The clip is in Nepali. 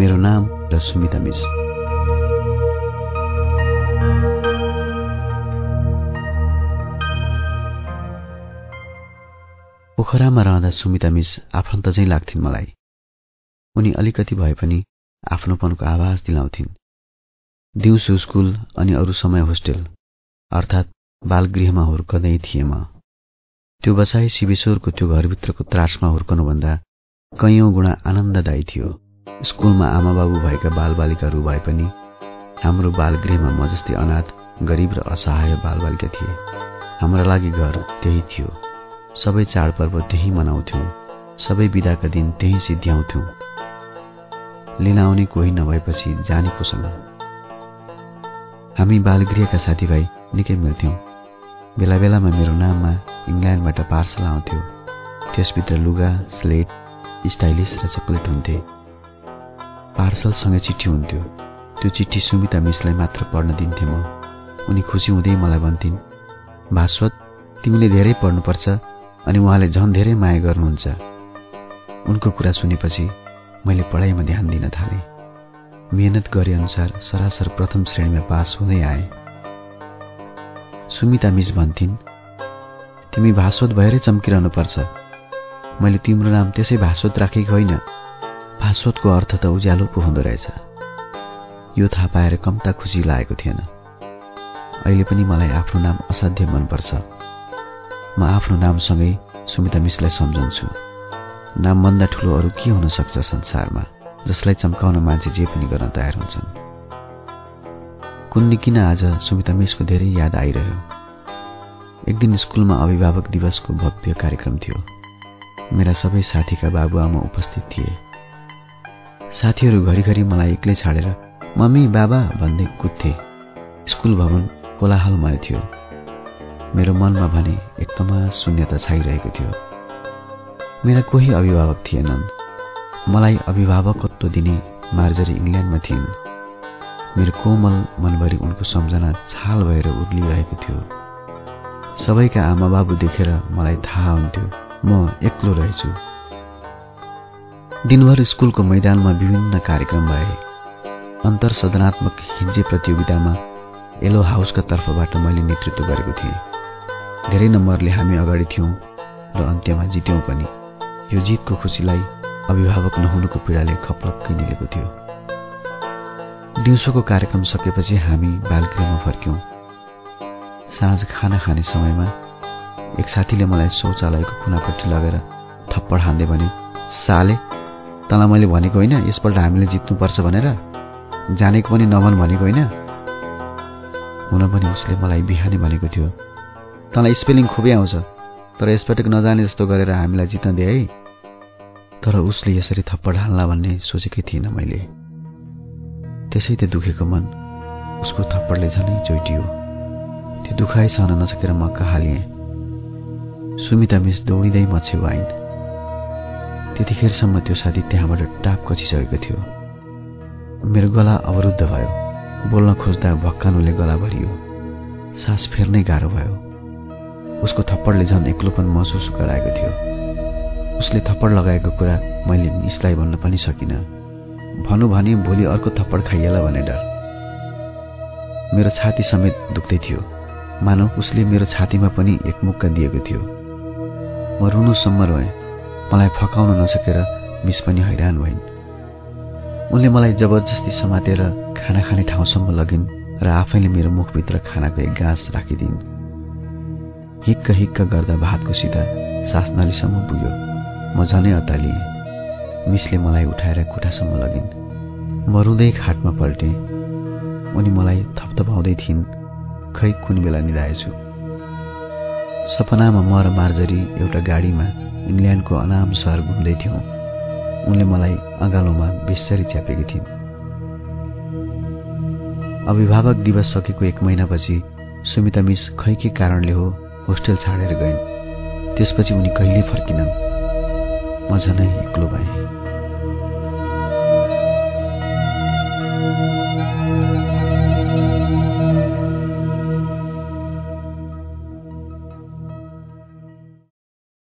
मेरो नाम र सुमिता मिस पोखरामा रहँदा सुमिता मिस आफन्त चाहिँ लाग्थिन् मलाई। उनी अलिकति भए पनि आफ्नोपनको आवाज दिलाउँथिन्। दिउँसो स्कुल अनि अरू समय होस्टेल अर्थात् बालगृहमा हुर्कँदै थिएँ म। त्यो बसाई शिवेश्वरको त्यो घरभित्रको त्रासमा हुर्कनुभन्दा कैयौँ गुणा आनन्ददायी थियो। स्कुलमा आमाबाबु भएका बालबालिकाहरू भए पनि हाम्रो बालगृहमा म जस्तै अनाथ गरिब र असहाय बालबालिका थिए। हाम्रा लागि घर त्यही थियो। सबै चाडपर्व त्यही मनाउँथ्यौँ। सबै बिदाका दिन त्यही सिद्ध्याउँथ्यौँ। लिन आउने कोही नभएपछि जाने कोसँग हामी बालगृहका साथीभाइ निकै मिल्थ्यौँ। बेला बेलामा मेरो नाममा इङ्ल्यान्डबाट पार्सल आउँथ्यो। त्यसभित्र लुगा स्लेट स्टाइलिस र चक्लेट हुन्थे। पार्सलसँगै चिठी हुन्थ्यो। त्यो चिठी सुमिता मिसलाई मात्र पढ्न दिन्थेँ म। उनी खुसी हुँदै मलाई भन्थिन् भास्वत तिमीले धेरै पढ्नुपर्छ अनि उहाँले झन् धेरै माया गर्नुहुन्छ। उनको कुरा सुनेपछि मैले पढाइमा ध्यान दिन थालेँ। मेहनत गरे अनुसार सरासर प्रथम श्रेणीमा पास हुँदै आएँ। सुमिता मिस भन्थिन् तिमी भास्वत भएरै चम्किरहनुपर्छ। मैले तिम्रो नाम त्यसै भास्वत राखेको होइन। भास्वतको अर्थ त उज्यालो पो हुँदो रहेछ। यो थाहा पाएर कम्ता खुसी लागेको थिएन। अहिले पनि मलाई आफ्नो नाम असाध्य मनपर्छ। म आफ्नो नामसँगै सुमिता मिसलाई सम्झन्छु। नामभन्दा ठुलो अरू के हुन सक्छ संसारमा जसलाई चम्काउन मान्छे जे पनि गर्न तयार हुन्छन्? कुन्नी किन आज सुमिता मिसको धेरै याद आइरह्यो? एक दिन स्कुलमा अभिभावक दिवसको भव्य कार्यक्रम थियो। मेरा सबै साथीका बाबुआमा उपस्थित थिए। साथीहरू घरिघरि मलाई एक्लै छाडेर मम्मी बाबा भन्दै कुद्थे। स्कुल भवन कोलाहलमय थियो। मेरो मनमा भने एकदम शून्यता छाइरहेको थियो। मेरा कोही अभिभावक थिएनन्। मलाई अभिभावकत्व दिने मार्जरी इङ्ल्यान्डमा थिइन्। मेरो कोमल मनभरि उनको सम्झना छाल भएर उर्लिरहेको थियो। सबैका आमा बाबु देखेर मलाई थाहा हुन्थ्यो म एक्लो रहेछु। दिनभर स्कुलको मैदानमा विभिन्न कार्यक्रम भए। अन्तर सदनात्मक हिज्जे प्रतियोगितामा येलो हाउसका तर्फबाट मैले नेतृत्व गरेको थिएँ। धेरै नम्बरले हामी अगाडि थियौँ र अन्त्यमा जित्यौँ पनि। यो जितको खुसीलाई अभिभावक नहुनुको पीडाले खप्लक्कै निलेको थियो। दिउँसोको कार्यक्रम सकेपछि हामी बालगृहमा फर्क्यौँ। साँझ खाना खाने समयमा एक साथीले मलाई शौचालयको कुनापट्टि लगेर थप्पड हान्दै भने साले तँलाई मैले भनेको होइन यसपल्ट हामीले जित्नुपर्छ भनेर। जानेको पनि नभन भनेको होइन। हुन पनि उसले मलाई बिहानै भनेको थियो। तँलाई स्पेलिङ खुबै आउँछ तर यसपटक नजाने जस्तो गरेर हामीलाई जित्न दे है। तर उसले यसरी थप्पड हाल्ला भन्ने सोचेकै थिइनँ मैले। त्यसै त दुखेको मन उसको थप्पडले झनै चोइटियो। त्यो दुखाइ सहन नसकेर म कहालिएँ सुमिता मिस दौडिँदै म छेउ आइन्। त्यतिखेरसम्म त्यो साथी त्यहाँबाट टाप कचिसकेको थियो। मेरो गला अवरुद्ध भयो। बोल्न खोज्दा भक्कानुले गला भरियो। सास फेर्नै गाह्रो भयो। उसको थप्पडले झन् एक्लोपन महसुस गराएको थियो। उसले थप्पड लगाएको कुरा मैले मिसलाई भन्न पनि सकिनँ। भनौँ भने भोलि अर्को थप्पड खाइएला भने डर। मेरो छाती समेत दुख्दै थियो। मानौ उसले मेरो छातीमा पनि एक मुक्का दिएको थियो। म रुनुसम्म रोएँ। मलाई फकाउन नसकेर मिस पनि हैरान भइन्। उनले मलाई जबरजस्ती समातेर खाना खाने ठाउँसम्म लगिन् र आफैले मेरो मुखभित्र खानाको एक गाँस राखिदिन्। हिक्क हिक्क गर्दा भातको सिधा सास नलीसम्म पुग्यो। म झनै अत्तालिएँ। मिसले मलाई उठाएर कोठासम्म लगिन्। म रुँदै खाटमा पल्टेँ। उनी मलाई थपथपाउँदै थिइन्। खै कुन बेला निधाएछु। सपनामा म र मार्जरी एउटा गाडीमा इङ्ल्यान्डको अनाम सहर घुम्दै थियौँ। उनले मलाई अँगालोमा बेसरी च्यापेकी थिइन्। अभिभावक दिवस सकेको एक महिनापछि सुमिता मिस खै के कारणले हो होस्टेल छाडेर गइन् त्यसपछि उनी कहिल्यै फर्किनन्? म झनै एक्लो भएँ।